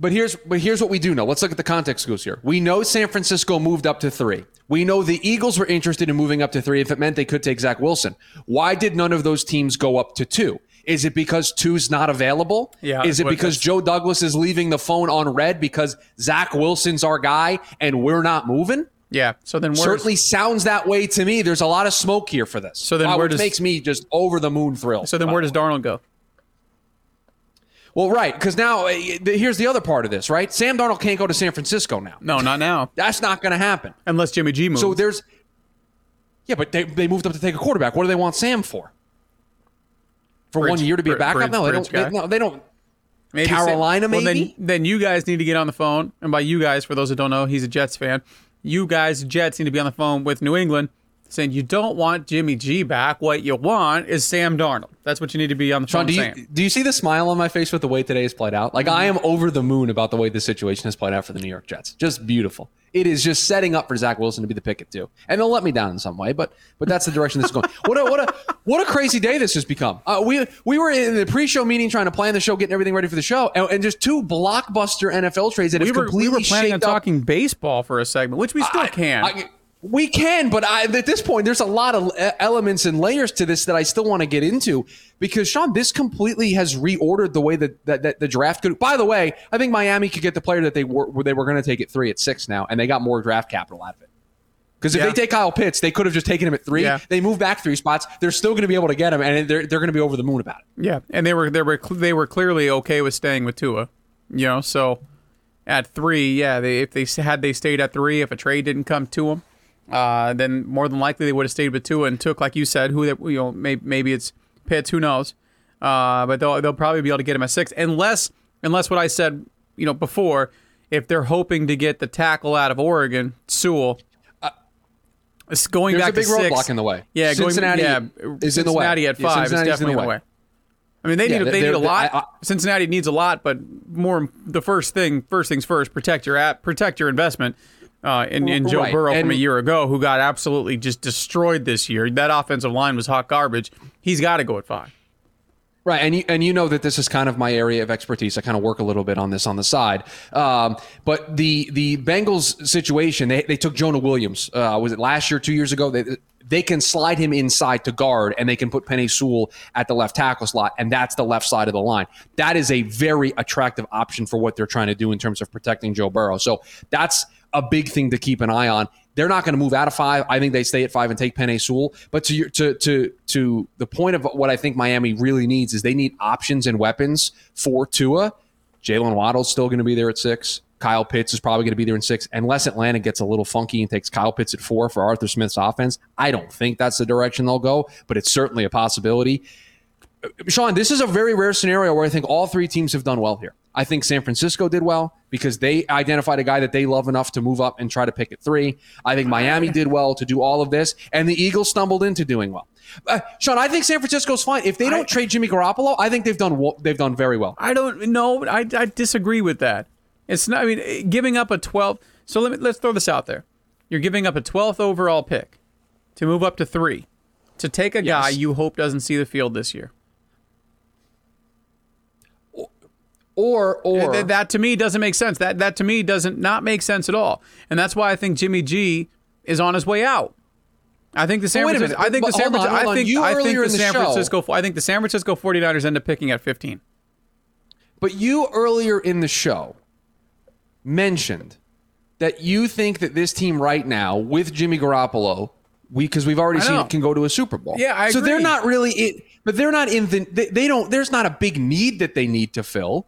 But here's but here's what we do know. Let's look at the context clues here. We know San Francisco moved up to three. We know the Eagles were interested in moving up to three if it meant they could take Zach Wilson. Why did none of those teams go up to two? Is it because two's not available? Yeah, Is it because Joe Douglas is leaving the phone on red because Zach Wilson's our guy and we're not moving? Yeah. So then Certainly sounds that way to me. There's a lot of smoke here for this. So then Uh, where does- makes me just over the moon thrilled. so then where does. Darnold go? Well, right, because now uh, here's the other part of this, right? Sam Darnold can't go to San Francisco now. No, not now. That's not going to happen. Unless Jimmy G moves. So there's, yeah, but they, they moved up to take a quarterback. What do they want Sam for? For one year to be a backup? No, they don't. They, no, they don't. Maybe Carolina, well, maybe? then, then you guys need to get on the phone. And by you guys, for those that don't know, he's a Jets fan. You guys, Jets, need to be on the phone with New England saying you don't want Jimmy G back. What you want is Sam Darnold. That's what you need to be on the Sean, do you do you see the smile on my face with the way today has played out? Like I am over the moon about the way this situation has played out for the New York Jets. Just beautiful. It is just setting up for Zach Wilson to be the pick at two, and they'll let me down in some way, but but that's the direction this is going. What a what a what a crazy day this has become. Uh, we we were in the pre-show meeting trying to plan the show, getting everything ready for the show, and, and just two blockbuster NFL trades that We have were, we were planning on up- talking baseball for a segment, which we still I- can. I- we can, but I, at this point, there's a lot of elements and layers to this that I still want to get into because Sean, this completely has reordered the way that, that, that the draft could. By the way, I think Miami could get the player that they were they were going to take at three at six now, and they got more draft capital out of it. Because if Yeah. they take Kyle Pitts, they could have just taken him at three. Yeah. They move back three spots. They're still going to be able to get him, and they're they're going to be over the moon about it. yeah, and they were they were they were clearly okay with staying with Tua. You know, so at three, yeah, they, if they had they stayed at three, if a trade didn't come to them, uh, then more than likely they would have stayed with Tua and took, like you said, who that you know maybe, maybe it's Pitts, who knows, uh, but they'll they'll probably be able to get him at six, unless unless what I said you know before, if they're hoping to get the tackle out of Oregon, Sewell. It's going There's back a big to six. roadblock in the way. Yeah, Cincinnati going, yeah, is in the way. Cincinnati at Yeah, five is Cincinnati's definitely in the way. I mean, they Yeah, need they need a lot. I- I- Cincinnati needs a lot, but more the first thing first things first. Protect your app, protect your investment. Uh, in, in Joe Right, Burrow from a year ago, who got absolutely just destroyed this year. That offensive line was hot garbage. He's got to go at five. Right, and you, and you know that this is kind of my area of expertise. I kind of work a little bit on this on the side. Um, but the the Bengals situation, they, they took Jonah Williams. Uh, was it last year, two years ago? They they can slide him inside to guard, and they can put Penei Sewell at the left tackle slot, and that's the left side of the line. That is a very attractive option for what they're trying to do in terms of protecting Joe Burrow. So that's a big thing to keep an eye on. They're not going to move out of five. I think they stay at five and take Penei Sewell. But to your, to to to the point of what I think Miami really needs is they need options and weapons for Tua. Jaylen Waddle's still going to be there at six. Kyle Pitts is probably going to be there in six, unless Atlanta gets a little funky and takes Kyle Pitts at four for Arthur Smith's offense. I don't think that's the direction they'll go, but it's certainly a possibility. Sean, this is a very rare scenario where I think all three teams have done well here. I think San Francisco did well because they identified a guy that they love enough to move up and try to pick at three. I think Miami did well to do all of this, and the Eagles stumbled into doing well. Uh, Sean, I think San Francisco's fine. If they don't trade Jimmy Garoppolo, I think they've done they've done very well. I don't know. I, I disagree with that. It's not. I mean, giving up a 12. So let me let's throw this out there. You're giving up a 12th overall pick to move up to three to take a guy you hope doesn't see the field this year. Or or Th- that to me doesn't make sense. That that to me doesn't not make sense at all. And that's why I think Jimmy G is on his way out. I think the San wait a Francisco. I think the San Francisco. I think You I think the San show- Francisco. I think the San Francisco 49ers end up picking at 15. But you earlier in the show mentioned that you think that this team right now with Jimmy Garoppolo, we because we've already seen it can go to a Super Bowl. Yeah, I so they're not really in, but they're not in the they, they don't there's not a big need that they need to fill.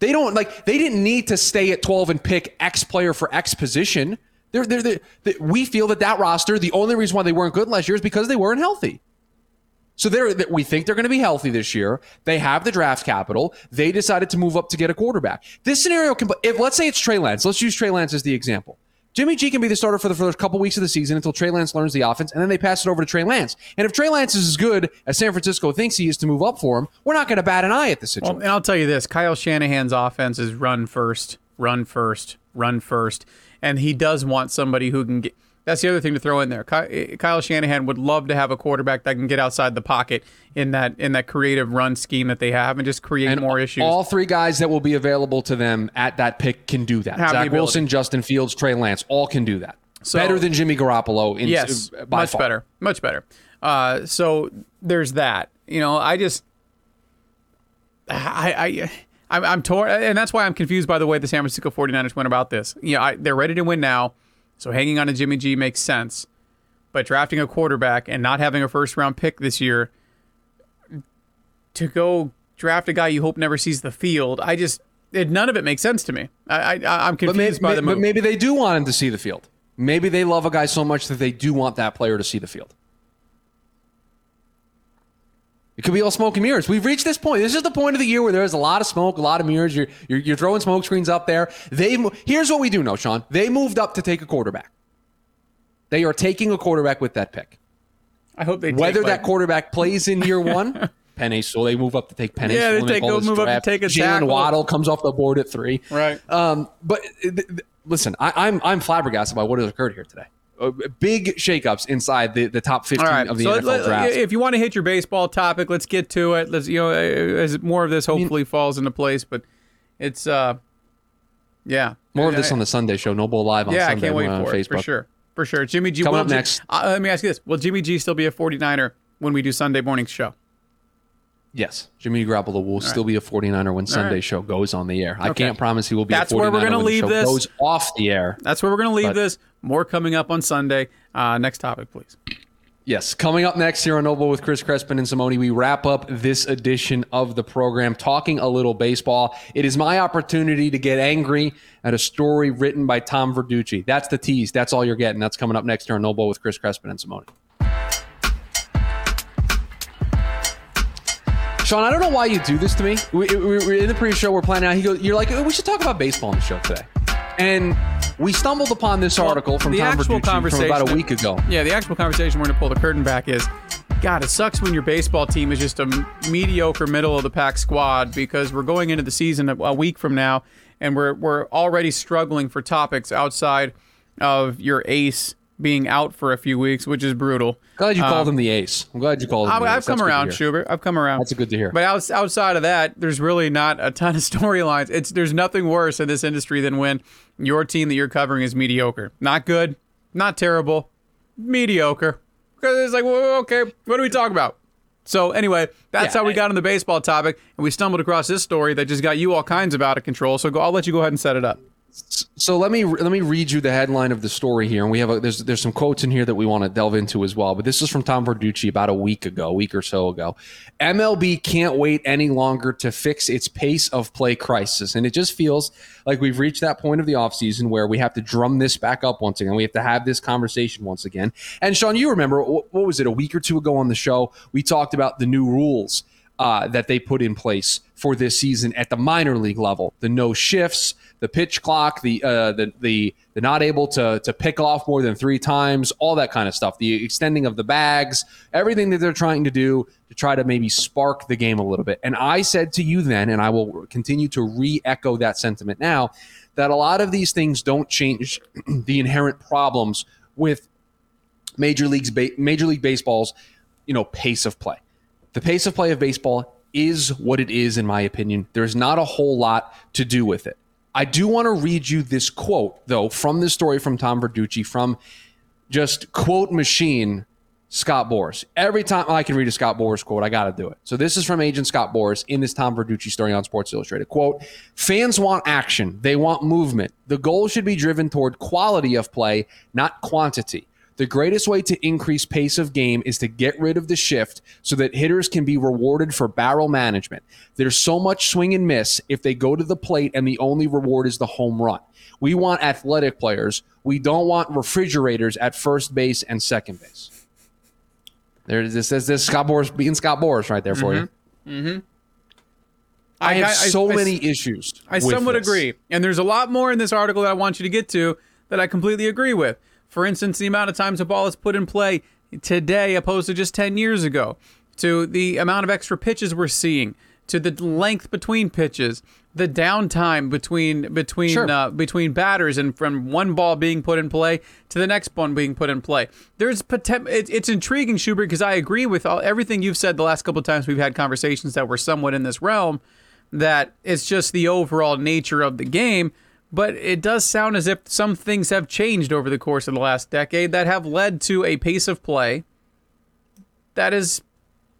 They don't like they didn't need to stay at 12 and pick X player for X position. They're, they're, they're, they- we feel that that roster, the only reason why they weren't good last year is because they weren't healthy. So they're, we think they're going to be healthy this year. They have the draft capital. They decided to move up to get a quarterback. This scenario can, if let's say it's Trey Lance, let's use Trey Lance as the example. Jimmy G can be the starter for the first couple weeks of the season until Trey Lance learns the offense, and then they pass it over to Trey Lance. And if Trey Lance is as good as San Francisco thinks he is to move up for him, we're not going to bat an eye at the Well, situation. and I'll tell you this: Kyle Shanahan's offense is run first, run first, run first, and he does want somebody who can get. That's the other thing to throw in there. Kyle Shanahan would love to have a quarterback that can get outside the pocket in that in that creative run scheme that they have and just create and more issues. All three guys that will be available to them at that pick can do that. Have Zach. Wilson, Justin Fields, Trey Lance, all can do that. So- better than Jimmy Garoppolo. In, yes, much far. better, much better. Uh, so there's that. You know, I just, I, I, I'm, I'm torn, and that's why I'm confused by the way the San Francisco 49ers went about this. Yeah, I, they're ready to win now, so hanging on to Jimmy G makes sense. But drafting a quarterback and not having a first round pick this year to go draft a guy you hope never sees the field, I just. It, none of it makes sense to me. I, I maybe, confused by the move. but maybe they do want him to see the field. Maybe they love a guy so much that they do want that player to see the field. It could be all smoke and mirrors. We've reached this point. This is the point of the year where there's a lot of smoke, a lot of mirrors. You're, you're, you're throwing smoke screens up there. They here's what we do know, Sean. They moved up to take a quarterback. They are taking a quarterback with that pick. I hope they take, Whether like- that quarterback plays in year one, Penei, so they move up to take Penei. Yeah, they take- this move up to take a Jaylen. Waddle comes off the board at three. Right. Um, but th- th- listen, I, I'm I'm flabbergasted by what has occurred here today. Uh, big shakeups inside the, the top 15 All right. of the so NFL let- draft. if you want to hit your baseball topic, let's get to it. Let's you know uh, as more of this hopefully falls into place, but it's uh yeah. More of this on the Sunday show. NoBull Live on Yeah, Sunday I can't wait on for it Facebook. for sure. For sure. Jimmy G Coming up Ji- next. Uh, let me ask you this. Will Jimmy G still be a 49er when we do Sunday morning's show? Yes, Jimmy Garoppolo will still be a 49er when Sunday right. show goes on the air. I Okay. can't promise he will be That's a 49er where we're gonna when the leave show this. goes off the air. That's where we're going to leave this. More coming up on Sunday. Uh, next topic, please. Yes, coming up next here on NoBull with Chris Crespin and Simone, we wrap up this edition of the program talking a little baseball. It is my opportunity to get angry at a story written by Tom Verducci. That's the tease. That's all you're getting. That's coming up next here on NoBull with Chris Crespin and Simone. Sean, I don't know why you do this to me. We, we, we're in the pre-show. We're planning out. He goes, "You're like, we should talk about baseball on the show today." And we stumbled upon this article from the Tom actual Verducci conversation about a week ago. Yeah, the actual conversation we're going to pull the curtain back is God, it sucks when your baseball team is just a mediocre middle of the pack squad because we're going into the season a, a week from now and we're we're already struggling for topics outside of your ace being out for a few weeks, which is brutal. Glad you called um, him the ace. I'm glad you called him. I, ace. come That's around. Schubert. I've come around. That's good to hear. But outside of that, there's really not a ton of storylines. It's there's nothing worse in this industry than when your team that you're covering is mediocre. Not good, not terrible, mediocre. Because it's like, well, okay, what do we talk about? So anyway, that's Yeah, how we got on the baseball topic, and we stumbled across this story that just got you all kinds of out of control. So go, I'll let you go ahead and set it up. So let me let me read you the headline of the story here, and we have a, there's there's some quotes in here that we want to delve into as well. But this is from Tom Verducci about a week ago, a week or so ago. MLB can't wait any longer to fix its pace of play crisis, and it just feels like we've reached that point of the offseason where we have to drum this back up once again. We have to have this conversation once again. And Sean, you remember what, what was it a week or two ago on the show? We talked about the new rules uh, that they put in place for this season at the minor league level. The no shifts, the pitch clock, the uh, the the the not able to to pick off more than three times, all that kind of stuff. The extending of the bags, everything that they're trying to do to try to maybe spark the game a little bit. And I said to you then, and I will continue to re-echo that sentiment now, that a lot of these things don't change the inherent problems with major leagues major league baseball's you know pace of play the pace of play of baseball is what it is in my opinion there's not a whole lot to do with it I do want to read you this quote, though, from this story from Tom Verducci from just quote machine Scott Boras. Every time I can read a Scott Boras quote, I got to do it. So this is from agent Scott Boras in this Tom Verducci story on Sports Illustrated. Quote, fans want action. They want movement. The goal should be driven toward quality of play, not quantity. The greatest way to increase pace of game is to get rid of the shift so that hitters can be rewarded for barrel management. There's so much swing and miss if they go to the plate and the only reward is the home run. We want athletic players. We don't want refrigerators at first base and second base. There, this is this Scott Boras being Scott Boras right there for you. Mm-hmm. I, have so many issues. I somewhat this. agree. And there's a lot more in this article that I want you to get to that I completely agree with. For instance, the amount of times a ball is put in play today opposed to just 10 years ago, to the amount of extra pitches we're seeing, to the length between pitches, the downtime between between Sure. uh, between batters, and from one ball being put in play to the next one being put in play. There's poten- it, it's intriguing, Schubert, because I agree with all, everything you've said the last couple of times we've had conversations that were somewhat in this realm. That it's just the overall nature of the game. But it does sound as if some things have changed over the course of the last decade that have led to a pace of play that is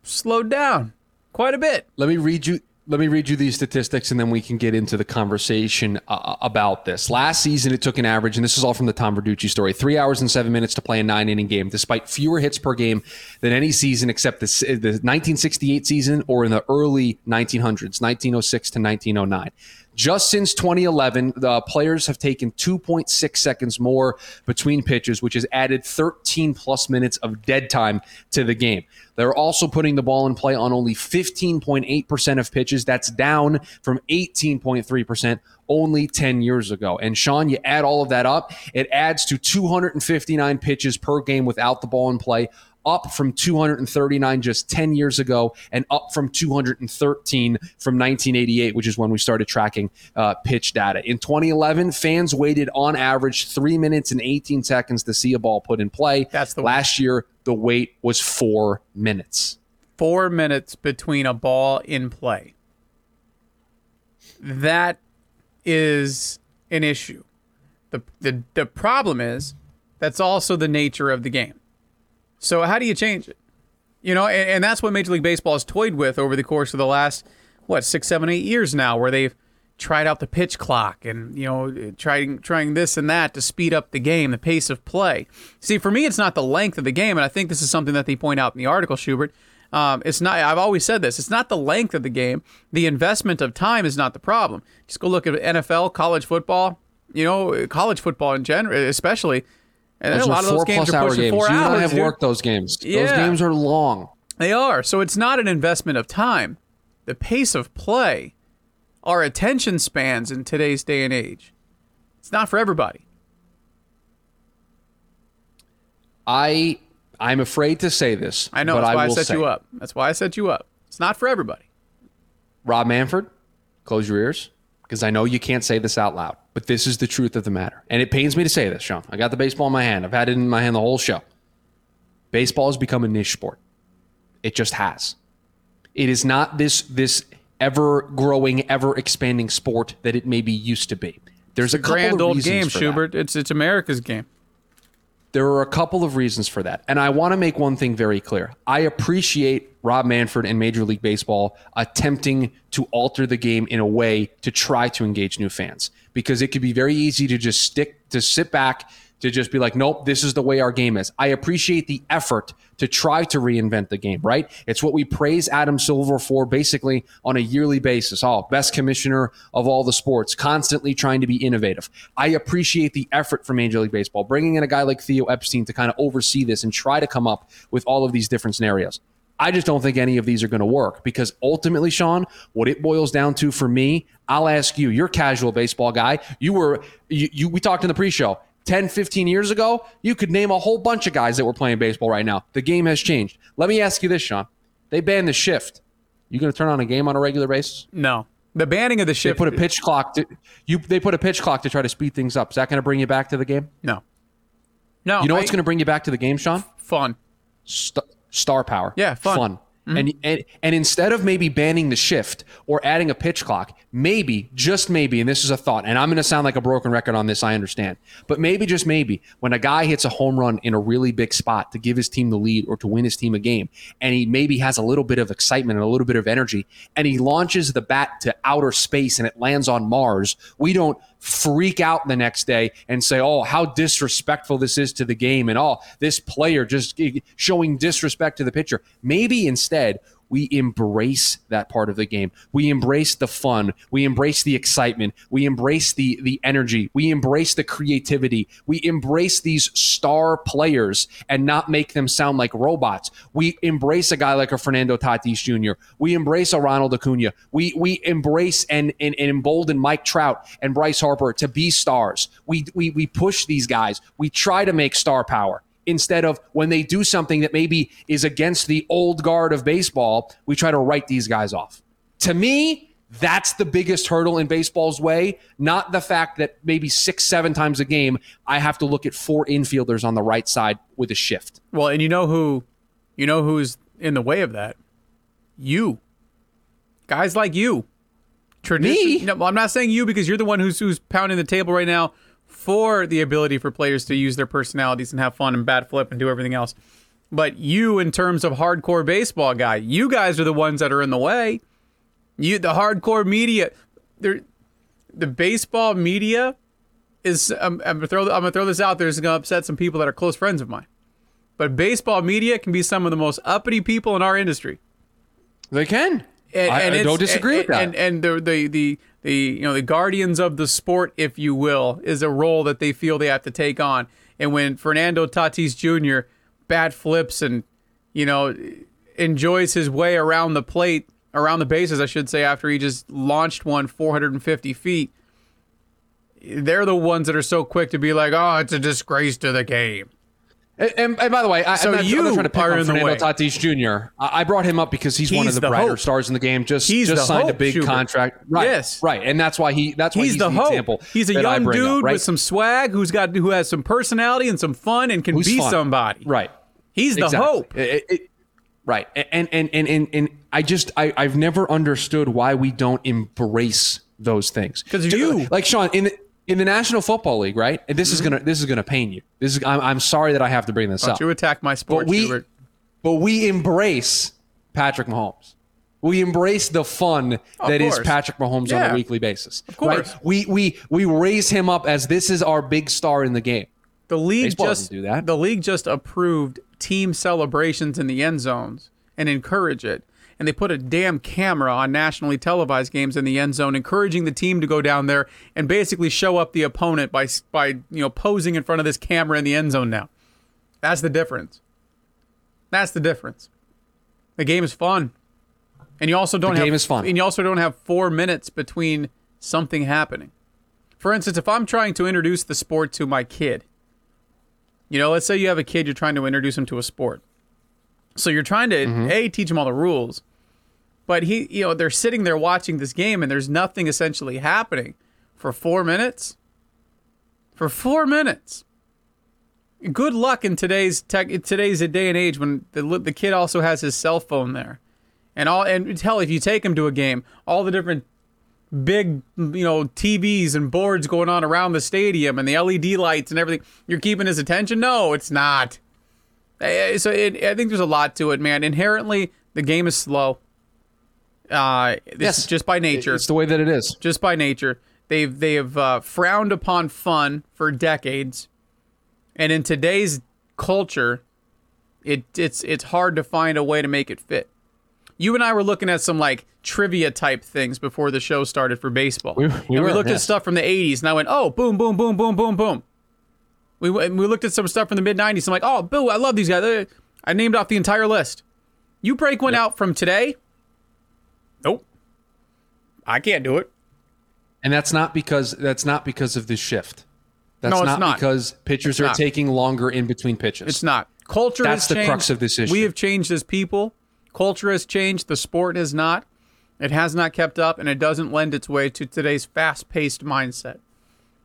slowed down quite a bit. Let me read you. Let me read you these statistics, and then we can get into the conversation uh, about this. Last season, it took an average, and this is all from the Tom Verducci story: three hours and seven minutes to play a nine-inning game, despite fewer hits per game than any season except the, the 1968 season or in the early 1900s, 1906 to 1909. Just since 2011, the players have taken 2.6 seconds more between pitches, which has added 13 plus minutes of dead time to the game. They're also putting the ball in play on only 15.8% of pitches. That's down from 18.3% only 10 years ago. And Sean, you add all of that up, it adds to 259 pitches per game without the ball in play up from 239 just 10 years ago and up from 213 from 1988, which is when we started tracking uh, pitch data. In 2011, fans waited on average three minutes and 18 seconds to see a ball put in play. That's the one. Last year, the wait was four minutes. Four minutes between a ball in play. That is an issue. The, the, the problem is that's also the nature of the game. So, how do you change it? You know, and, and that's what Major League Baseball has toyed with over the course of the last, what, six, seven, eight years now, where they've tried out the pitch clock and, you know, trying, trying this and that to speed up the game, the pace of play. See, for me, it's not the length of the game, and I think this is something that they point out in the article, Schubert. Um, it's not. I've always said this. It's not the length of the game. The investment of time is not the problem. Just go look at NFL, college football. You know, college football in general, especially. And a lot of those games are pushing games. four you hours. I have dude. worked those games. Those games are long. They are. So it's not an investment of time. The pace of play, our attention spans in today's day and age. It's not for everybody. I I'm afraid to say this. I know. but That's why I, will set you up. That's why I set you up. It's not for everybody. Rob Manford, close your ears because I know you can't say this out loud, but this is the truth of the matter. And it pains me to say this, Sean. I got the baseball in my hand. I've had it in my hand the whole show. Baseball has become a niche sport. It just has. It is not this this ever growing, ever expanding sport that it maybe used to be. There's a Grand old game, for that. Schubert. It's it's America's game. There are a couple of reasons for that. And I want to make one thing very clear. I appreciate Rob Manfred and Major League Baseball attempting to alter the game in a way to try to engage new fans because it could be very easy to just stick to sit back to just be like, nope, this is the way our game is. I appreciate the effort to try to reinvent the game, right? It's what we praise Adam Silver for basically on a yearly basis. Oh, best commissioner of all the sports, constantly trying to be innovative. I appreciate the effort from Major League Baseball, bringing in a guy like Theo Epstein to kind of oversee this and try to come up with all of these different scenarios. I just don't think any of these are going to work because ultimately, Sean, what it boils down to for me, I'll ask you, you're casual baseball guy. You were, you, you we talked in the pre show. 10, 15 years ago, you could name a whole bunch of guys that were playing baseball right now. The game has changed. Let me ask you this, Sean. They banned the shift. You going to turn on a game on a regular basis? No, the banning of the shift. They put a pitch clock to you. They put a pitch clock to try to speed things up. Is that going to bring you back to the game? No, no. You know I- what's going to bring you back to the game, Sean? fun. St- star power. Yeah, fun. Mm-hmm. And, and and instead of maybe banning the shift or adding a pitch clock, maybe just maybe, and this is a thought, and I'm going to sound like a broken record on this, I understand, but maybe just maybe when a guy hits a home run in a really big spot to give his team the lead or to win his team a game, and he maybe has a little bit of excitement and a little bit of energy, and he launches the bat to outer space and it lands on Mars, we don't freak out the next day and say, oh, how disrespectful this is to the game and oh, this player just showing disrespect to the pitcher. Maybe instead, we embrace that part of the game. We embrace the fun. We embrace the excitement. We embrace the the energy. We embrace the creativity. We embrace these star players and not make them sound like robots. We embrace a guy like a Fernando Tatis Jr. We embrace a Ronald Acuna. We we embrace and and, and embolden Mike Trout and Bryce Harper to be stars. We we we push these guys. We try to make star power instead of when they do something that maybe is against the old guard of baseball, we try to write these guys off. To me, that's the biggest hurdle in baseball's way, not the fact that maybe six, seven times a game, I have to look at four infielders on the right side with a shift. Well, and you know who, you know who's in the way of that? You. Guys like you. Tradition- Me? No, I'm not saying you because you're the one who's who's pounding the table right now for the ability for players to use their personalities and have fun and bat flip and do everything else. But you, in terms of hardcore baseball guy, you guys are the ones that are in the way. You, the hardcore media, the baseball media is. I'm, I'm, gonna throw. I'm gonna throw this out there. It's gonna upset some people that are close friends of mine. But baseball media can be some of the most uppity people in our industry. They can. And, I, and I don't disagree and, with that. And, and the, the the the you know the guardians of the sport, if you will, is a role that they feel they have to take on. And when Fernando Tatis Jr. bat flips and you know enjoys his way around the plate, around the bases, I should say, after he just launched one 450 feet, they're the ones that are so quick to be like, "Oh, it's a disgrace to the game." And, and, and by the way, I, So I'm, not, you I'm not trying to pick on in the Fernando way. Tatis Jr. I, I brought him up because he's, one of the, the brighter hope. stars in the game. Just He's just the signed a big Schubert. contract. Right. Yes. Right. And that's why he that's why He's, he's, the, hope. example. He's a young bring up, dude right? with some swag who's got who has some personality and some fun and can Who's be fun. somebody. Right. He's the Exactly. hope. It- it- right. And and and and and I just I I've never understood why we don't embrace those things. Because you- like Sean in the in the National Football League, right? And this is Mm-hmm. gonna this is gonna pain you. This is I'm, I'm sorry that I have to bring this Don't up. you attack my sport, But we- but we embrace Patrick Mahomes. We embrace the fun that is course. Patrick Mahomes on a weekly basis. Of course. We we we raise him up as this is our big star in the game. The league Baseball just do that. the league just approved team celebrations in the end zones and encourage it. And they put a damn camera on nationally televised games in the end zone, encouraging the team to go down there and basically show up the opponent by by you know posing in front of this camera in the end zone. Now, that's the difference. That's the difference. The game is fun, and you also don't The have game is fun. and you also don't have four minutes between something happening. For instance, if I'm trying to introduce the sport to my kid, you know, let's say you have a kid, you're trying to introduce him to a sport. So you're trying to Mm-hmm. a teach him all the rules, but he, you know, they're sitting there watching this game, and there's nothing essentially happening for four minutes. For four minutes. Good luck in today's tech, today's day and age when the the kid also has his cell phone there, and all and hell, if you take him to a game, all the different big you know TVs and boards going on around the stadium and the LED lights and everything. You're keeping his attention? No, it's not. Eh, So it, I think there's a lot to it, man. Inherently, the game is slow. Uh, this Yes. just by nature. It's the way that it is. just by nature, they've they have uh, frowned upon fun for decades, and in today's culture, it it's it's hard to find a way to make it fit. You and I were looking at some like trivia type things before the show started for baseball. We- we and we were, looked at stuff from the 80s, and I went, oh, boom, boom, boom, boom, boom, boom. We, we looked at some stuff from the mid 90s. I'm like, oh, boo, I love these guys. Uh, I named off the entire list. You break one out from today? Nope. I can't do it. And that's not because that's not because of this shift. That's No, it's not, not. because pitchers are taking longer in between pitches. It's not. Culture That's the changed. crux of this issue. We have changed as people. Culture has changed. The sport has not. It has not kept up, and it doesn't lend its way to today's fast-paced mindset.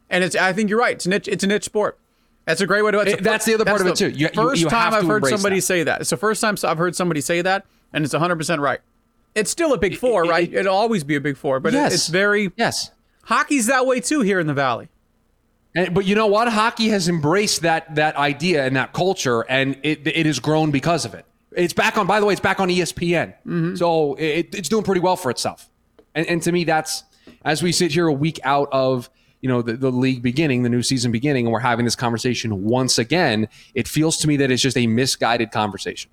And it's. I think you're right. It's a niche. It's a niche sport. That's a great way to. It- that's the other part of it, too. You- you- first you time have I've heard somebody that. say that. It's the first time I've heard somebody say that. and it's 100% right. It's still a big four, it- right? it- It'll always be a big four, but it- it's very. Yes. Hockey's that way too here in the Valley. And, but you know what? Hockey has embraced that that idea and that culture, and it it has grown because of it. It's back on. By the way, it's back on ESPN, mm-hmm. so it, it's doing pretty well for itself. And, and to me, that's as we sit here a week out of you know the, the league beginning, the new season beginning, and we're having this conversation once again. It feels to me that it's just a misguided conversation.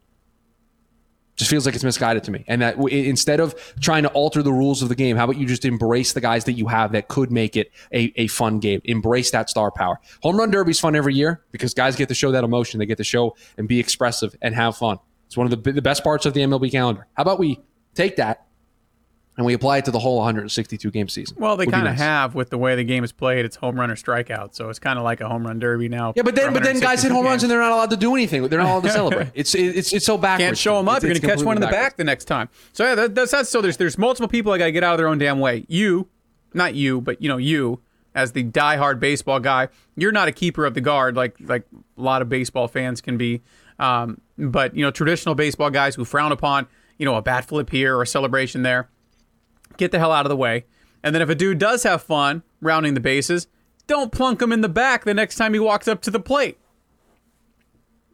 Just feels like it's misguided to me, and that w- instead of trying to alter the rules of the game, how about you just embrace the guys that you have that could make it a, a fun game? Embrace that star power. Home run derby's fun every year because guys get to show that emotion. They get to show and be expressive and have fun. It's one of the, the best parts of the MLB calendar. How about we take that and we apply it to the whole 162 game season? Well, they kind of nice. have with the way the game is played. It's home run or strikeout, so it's kind of like a home run derby now. Yeah, but then but then guys hit 162 home runs and they're not allowed to do anything. They're not allowed to celebrate. It's it's it's so backwards. can't show them up. It's- You're gonna catch one in the completely back the next time. So yeah, that, that's that's so. There's there's multiple people that gotta get out of their own damn way. You, not you, but you know you as the diehard baseball guy. You're not a keeper of the guard like like a lot of baseball fans can be. Um, but you know traditional baseball guys who frown upon you know a bat flip here or a celebration there. Get the hell out of the way. And then if a dude does have fun rounding the bases, don't plunk him in the back the next time he walks up to the plate.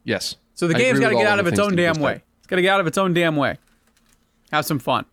Yes. So the I game's got to get out of its own damn way. It's got to get out of its own damn way. Have some fun.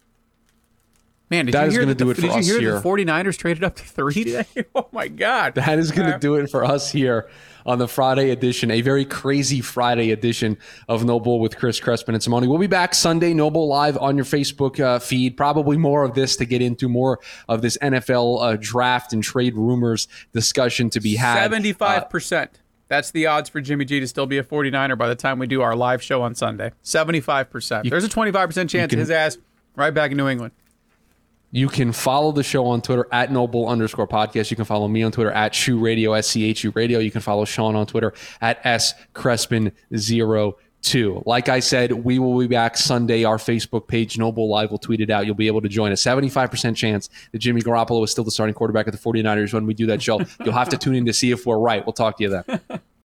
Man, did That you hear gonna that the, do it for did you hear here. the 49ers traded up to 3 today? oh my god. That is going to do it for us here on the Friday edition, a very crazy Friday edition of NoBull with Chris Crespin and Simone. We'll be back Sunday, NoBull Live on your Facebook uh, feed. Probably more of this to get into more of this NFL uh, draft and trade rumors discussion to be had. Uh, 75%. That's the odds for Jimmy G to still be a 49er by the time we do our live show on Sunday. 75%. There's a 25% chance can- his ass right back in New England. You can follow the show on Twitter at NoBull underscore podcast. You can follow me on Twitter at Shoe Radio, S C H U Radio. You can follow Sean on Twitter at S Crespin02. Like I said, we will be back Sunday. Our Facebook page, NoBull Live, will tweet it out. You'll be able to join a 75% chance that Jimmy Garoppolo is still the starting quarterback of the 49ers when we do that show. You'll have to tune in to see if we're right. We'll talk to you then.